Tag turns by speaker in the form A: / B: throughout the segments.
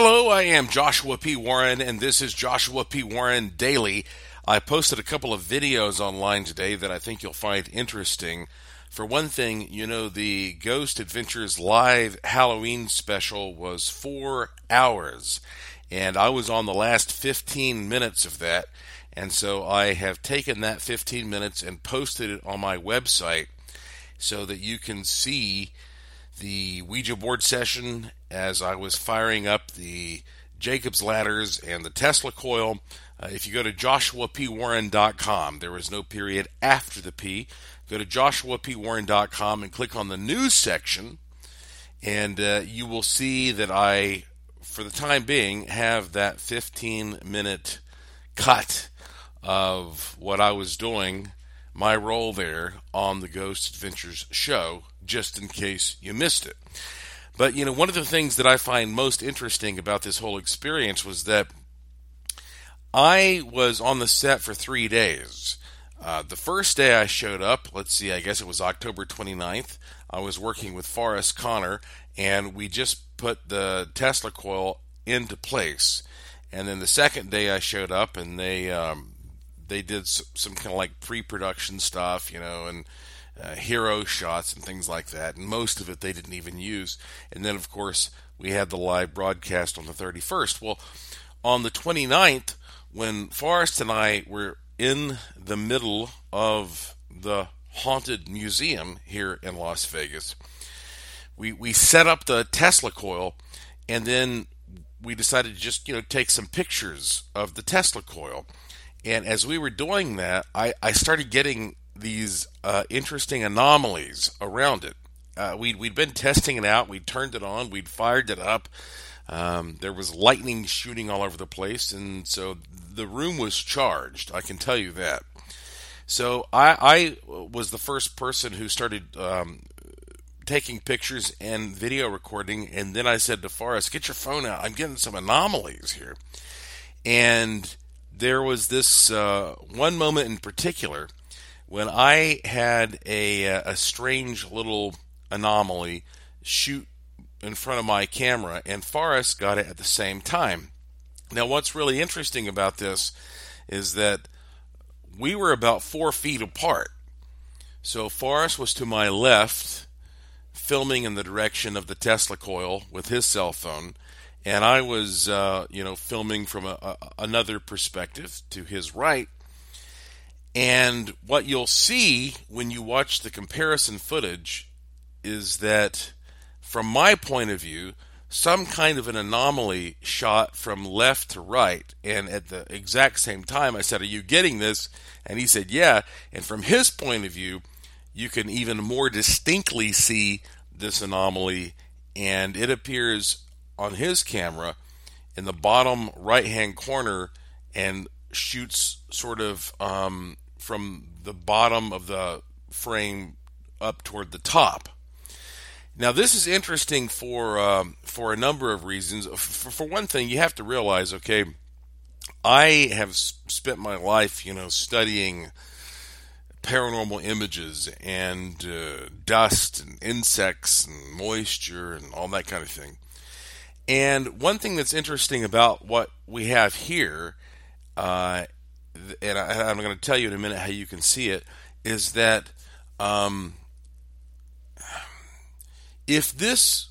A: Hello, I am Joshua P. Warren, and this is Joshua P. Warren Daily. I posted a couple of videos online today that I think you'll find interesting. For one thing, you know, the Ghost Adventures live Halloween special was four hours, and I was on the last 15 minutes of that. And so I have taken that 15 minutes and posted it on my website so that you can see the Ouija board session as I was firing up the Jacob's ladders and the Tesla coil. Uh, if you go to joshuapwarren.com, there is no period after the P. Go to joshuapwarren.com and click on the news section, and uh, you will see that I, for the time being, have that 15 minute cut of what I was doing, my role there on the Ghost Adventures show, just in case you missed it. But, you know, one of the things that I find most interesting about this whole experience was that I was on the set for three days. Uh, the first day I showed up, let's see, I guess it was October 29th, I was working with Forrest Connor, and we just put the Tesla coil into place. And then the second day I showed up, and they um, they did some, some kind of like pre-production stuff, you know, and uh, hero shots and things like that. And most of it they didn't even use. And then, of course, we had the live broadcast on the 31st. Well, on the 29th, when Forrest and I were in the middle of the haunted museum here in Las Vegas, we, we set up the Tesla coil and then we decided to just, you know, take some pictures of the Tesla coil. And as we were doing that, I, I started getting these uh, interesting anomalies around it. Uh, we'd, we'd been testing it out, we'd turned it on, we'd fired it up. Um, there was lightning shooting all over the place, and so the room was charged. I can tell you that. So I, I was the first person who started um, taking pictures and video recording, and then I said to Forrest, "Get your phone out. I'm getting some anomalies here." And there was this uh, one moment in particular when I had a, a strange little anomaly shoot in front of my camera, and Forrest got it at the same time. Now, what's really interesting about this is that we were about four feet apart. So Forrest was to my left, filming in the direction of the Tesla coil with his cell phone, and I was, uh, you know, filming from a, a, another perspective to his right. And what you'll see when you watch the comparison footage is that, from my point of view, some kind of an anomaly shot from left to right. And at the exact same time, I said, Are you getting this? And he said, Yeah. And from his point of view, you can even more distinctly see this anomaly. And it appears on his camera in the bottom right hand corner and shoots sort of um, from the bottom of the frame up toward the top. Now, this is interesting for um, for a number of reasons. For, for, one thing, you have to realize, okay, I have spent my life, you know, studying paranormal images and uh, dust and insects and moisture and all that kind of thing. And one thing that's interesting about what we have here, uh, and I, am going to tell you in a minute how you can see it, is that um, if this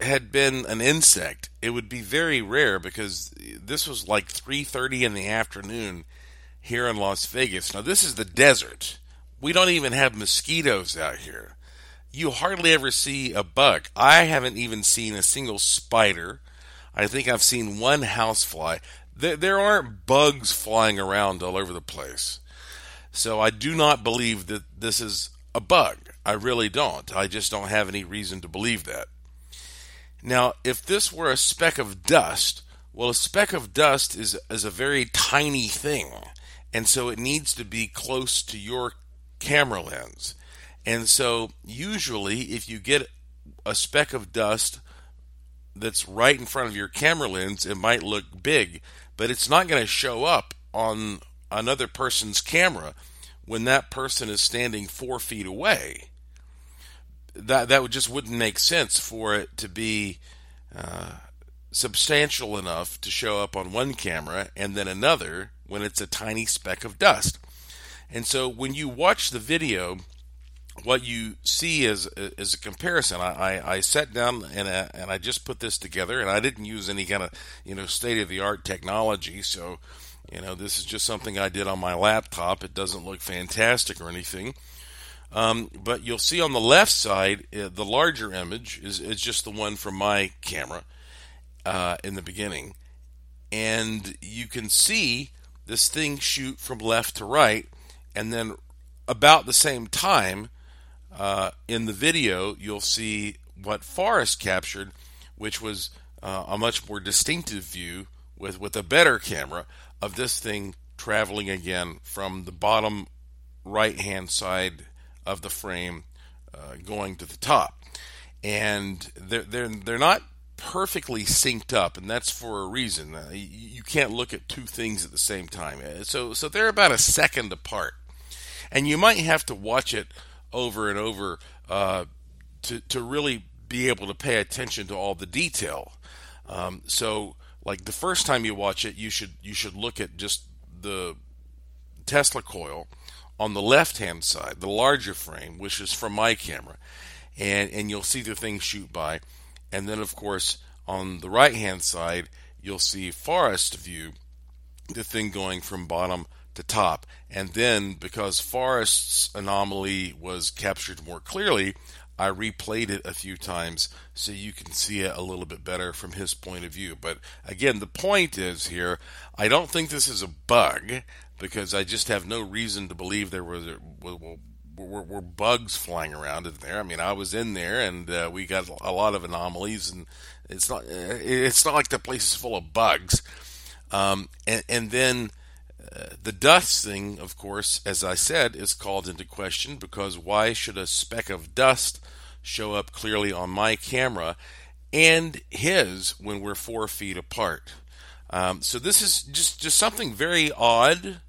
A: had been an insect, it would be very rare because this was like 3:30 in the afternoon here in Las Vegas. Now this is the desert. We don't even have mosquitoes out here you hardly ever see a bug. I haven't even seen a single spider. I think I've seen one housefly. There, there aren't bugs flying around all over the place. So I do not believe that this is a bug. I really don't. I just don't have any reason to believe that. Now, if this were a speck of dust, well, a speck of dust is, is a very tiny thing, and so it needs to be close to your camera lens. And so, usually, if you get a speck of dust that's right in front of your camera lens, it might look big, but it's not going to show up on another person's camera when that person is standing four feet away. That that would just wouldn't make sense for it to be uh, substantial enough to show up on one camera and then another when it's a tiny speck of dust. And so when you watch the video, what you see is is a comparison. I, I, I sat down and uh, and I just put this together, and I didn't use any kind of you know state of the art technology. So you know this is just something I did on my laptop. It doesn't look fantastic or anything. Um, but you'll see on the left side, uh, the larger image is, is just the one from my camera uh, in the beginning. And you can see this thing shoot from left to right. And then about the same time, uh, in the video, you'll see what Forrest captured, which was uh, a much more distinctive view with, with a better camera of this thing traveling again from the bottom right hand side of the frame uh, going to the top. And they're, they're, they're not perfectly synced up, and that's for a reason. Uh, you, you can't look at two things at the same time. Uh, so, so they're about a second apart. And you might have to watch it over and over uh, to to really be able to pay attention to all the detail. Um, so, like the first time you watch it, you should you should look at just the Tesla coil on the left hand side, the larger frame, which is from my camera, and and you'll see the thing shoot by, and then of course on the right hand side you'll see Forrest view, the thing going from bottom to top. And then, because Forrest's anomaly was captured more clearly, I replayed it a few times so you can see it a little bit better from his point of view. But again, the point is here, I don't think this is a bug because I just have no reason to believe there was were, were, were bugs flying around in there. I mean, I was in there and uh, we got a lot of anomalies, and it's not it's not like the place is full of bugs. Um, and, and then the dust thing, of course, as I said, is called into question because why should a speck of dust show up clearly on my camera and his when we're four feet apart? Um, so this is just just something very odd.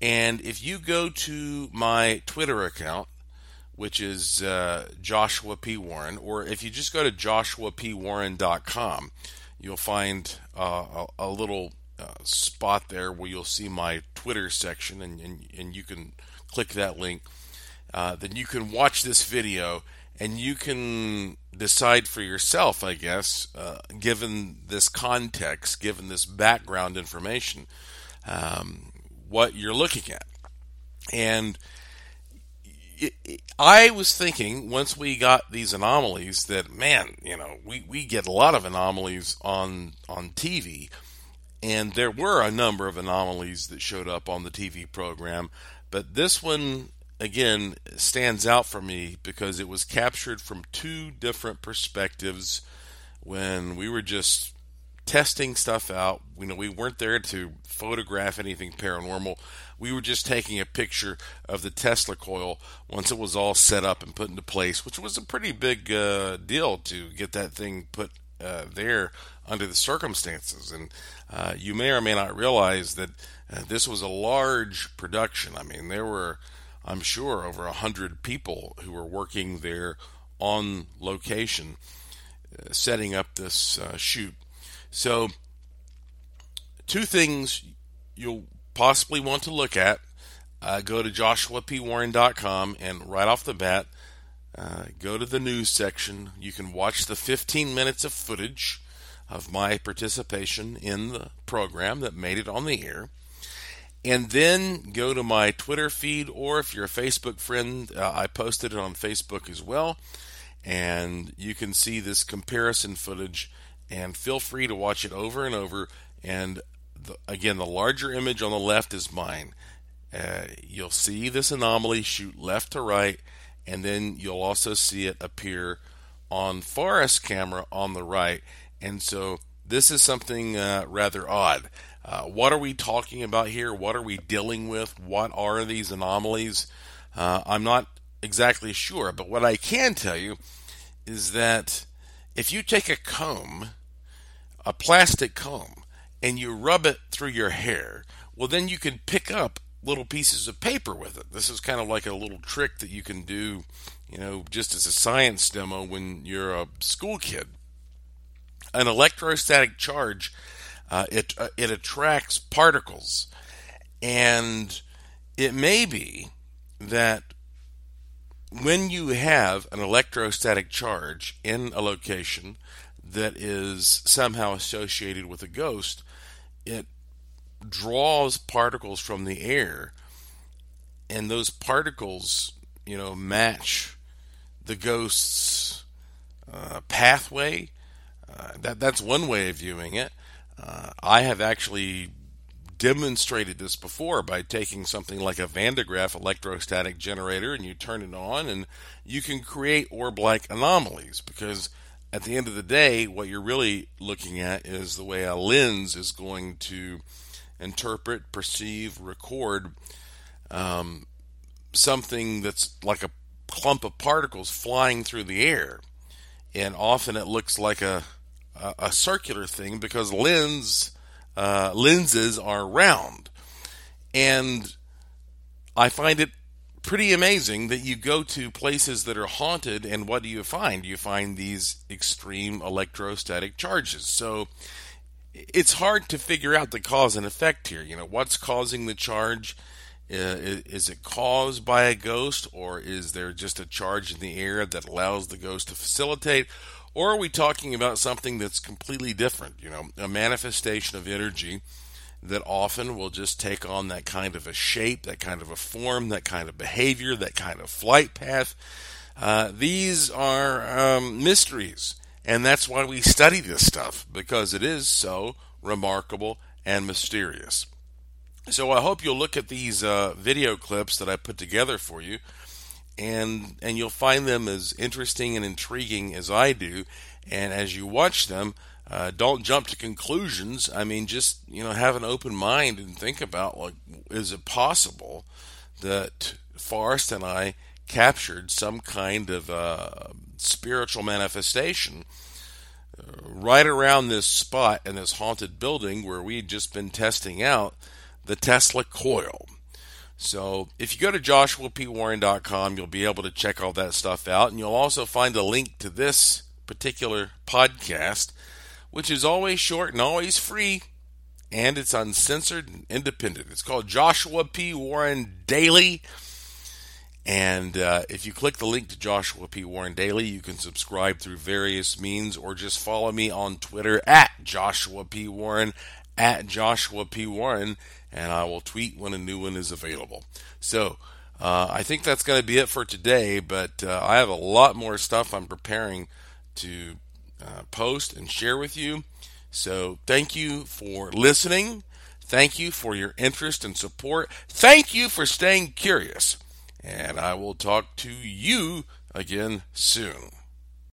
A: And if you go to my Twitter account, which is uh, Joshua P. Warren, or if you just go to joshuapwarren.com, you'll find uh, a, a little uh, spot there where you'll see my Twitter section, and, and, and you can click that link. Uh, then you can watch this video and you can decide for yourself, I guess, uh, given this context, given this background information, um, what you're looking at. And I was thinking once we got these anomalies that man, you know, we, we get a lot of anomalies on on TV and there were a number of anomalies that showed up on the TV program, but this one again stands out for me because it was captured from two different perspectives when we were just testing stuff out. You know, we weren't there to photograph anything paranormal. We were just taking a picture of the Tesla coil once it was all set up and put into place, which was a pretty big uh, deal to get that thing put uh, there under the circumstances. And uh, you may or may not realize that uh, this was a large production. I mean, there were, I'm sure, over a hundred people who were working there on location, uh, setting up this uh, shoot. So, two things you'll possibly want to look at. Uh, go to joshuapwarren.com and right off the bat, uh, go to the news section. You can watch the 15 minutes of footage of my participation in the program that made it on the air. And then go to my Twitter feed, or if you're a Facebook friend, uh, I posted it on Facebook as well. And you can see this comparison footage, and feel free to watch it over and over. And the, again, the larger image on the left is mine. Uh, you'll see this anomaly shoot left to right, and then you'll also see it appear on Forrest camera on the right. And so this is something uh, rather odd. Uh, what are we talking about here? What are we dealing with? What are these anomalies? Uh, I'm not exactly sure, but what I can tell you is that if you take a comb, a plastic comb, and you rub it through your hair, well, then you can pick up little pieces of paper with it. This is kind of like a little trick that you can do, you know, just as a science demo when you're a school kid. An electrostatic charge, uh, it uh, it attracts particles, and it may be that when you have an electrostatic charge in a location that is somehow associated with a ghost, it draws particles from the air, and those particles, you know, match the ghost's uh, pathway. Uh, that that's one way of viewing it. Uh, I have actually demonstrated this before by taking something like a Van de Graaff electrostatic generator and you turn it on and you can create orb-like anomalies because at the end of the day what you're really looking at is the way a lens is going to interpret, perceive, record um, something that's like a clump of particles flying through the air. And often it looks like a, a, circular thing because lens uh, lenses are round. And I find it pretty amazing that you go to places that are haunted, and what do you find? You find these extreme electrostatic charges. So it's hard to figure out the cause and effect here. You know, what's causing the charge? Uh, is it caused by a ghost, or is there just a charge in the air that allows the ghost to facilitate? Or are we talking about something that's completely different? You know, a manifestation of energy that often will just take on that kind of a shape, that kind of a form, that kind of behavior, that kind of flight path. Uh, these are um, mysteries, and that's why we study this stuff because it is so remarkable and mysterious. So I hope you'll look at these uh, video clips that I put together for you and and you'll find them as interesting and intriguing as I do. And as you watch them, uh, don't jump to conclusions. I mean, just you know, have an open mind and think about like, is it possible that Forrest and I captured some kind of uh, spiritual manifestation uh, right around this spot in this haunted building where we had just been testing out the Tesla coil. So if you go to joshuapwarren.com, you'll be able to check all that stuff out. And you'll also find a link to this particular podcast, which is always short and always free. And it's uncensored and independent. It's called Joshua P. Warren Daily. And uh, if you click the link to Joshua P. Warren Daily, you can subscribe through various means or just follow me on Twitter at Joshua P. Warren, at Joshua P. Warren and I will tweet when a new one is available. So, uh, I think that's going to be it for today, but uh, I have a lot more stuff I'm preparing to uh, post and share with you. So, thank you for listening. Thank you for your interest and support. Thank you for staying curious. And I will talk to you again soon.